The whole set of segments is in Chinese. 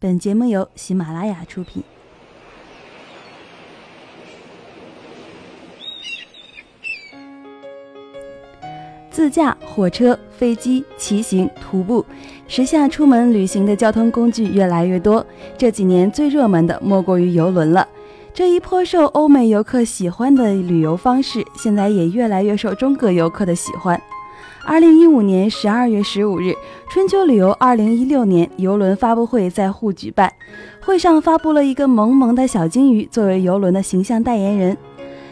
本节目由喜马拉雅出品。自驾、火车、飞机、骑行、徒步，时下出门旅行的交通工具越来越多。这几年最热门的莫过于游轮了。这一颇受欧美游客喜欢的旅游方式，现在也越来越受中国游客的喜欢。二零一五年十二月十五日，春秋旅游二零一六年游轮发布会在沪举办，会上发布了一个萌萌的小金鱼作为游轮的形象代言人。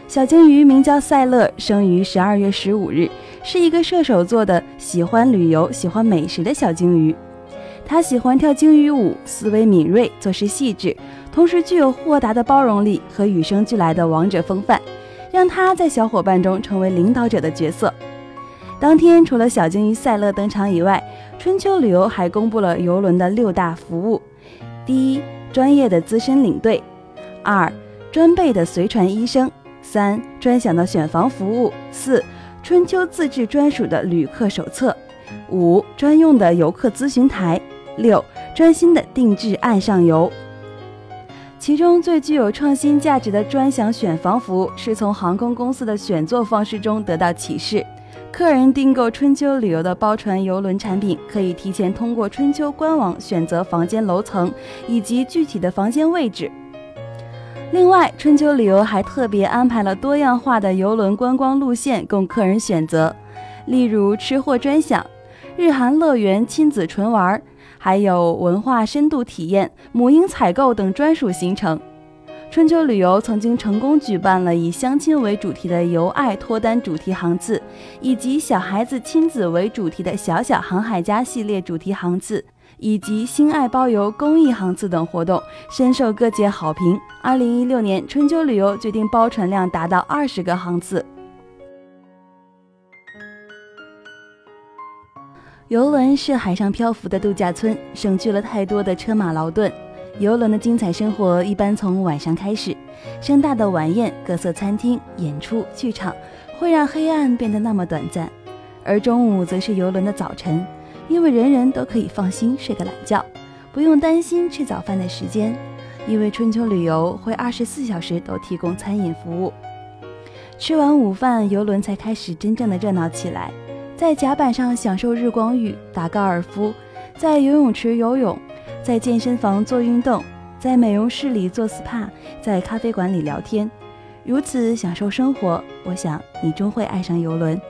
小金鱼名叫赛乐，生于十二月十五日，是一个射手座的喜欢旅游、喜欢美食的小金鱼。他喜欢跳鲸鱼舞，思维敏锐，做事细致，同时具有豁达的包容力和与生俱来的王者风范，让他在小伙伴中成为领导者的角色。当天，除了小鲸鱼赛乐登场以外，春秋旅游还公布了游轮的六大服务：第一，专业的资深领队；二，专备的随船医生。三专享的选房服务，四春秋自制专属的旅客手册，五专用的游客咨询台，六专心的定制岸上游。其中最具有创新价值的专享选房服务，是从航空公司的选座方式中得到启示。客人订购春秋旅游的包船游轮产品，可以提前通过春秋官网选择房间楼层以及具体的房间位置。另外，春秋旅游还特别安排了多样化的游轮观光路线供客人选择，例如吃货专享、日韩乐园亲子纯玩，还有文化深度体验、母婴采购等专属行程。春秋旅游曾经成功举办了以相亲为主题的“由爱脱单”主题航次，以及小孩子亲子为主题的“小小航海家”系列主题航次。以及心爱包邮公益航次等活动，深受各界好评。二零一六年，春秋旅游决定包船量达到二十个航次。游轮是海上漂浮的度假村，省去了太多的车马劳顿。游轮的精彩生活一般从晚上开始，盛大的晚宴、各色餐厅、演出、剧场，会让黑暗变得那么短暂；而中午则是游轮的早晨。因为人人都可以放心睡个懒觉，不用担心吃早饭的时间，因为春秋旅游会二十四小时都提供餐饮服务。吃完午饭，游轮才开始真正的热闹起来，在甲板上享受日光浴、打高尔夫，在游泳池游泳，在健身房做运动，在美容室里做 SPA，在咖啡馆里聊天，如此享受生活。我想你终会爱上游轮。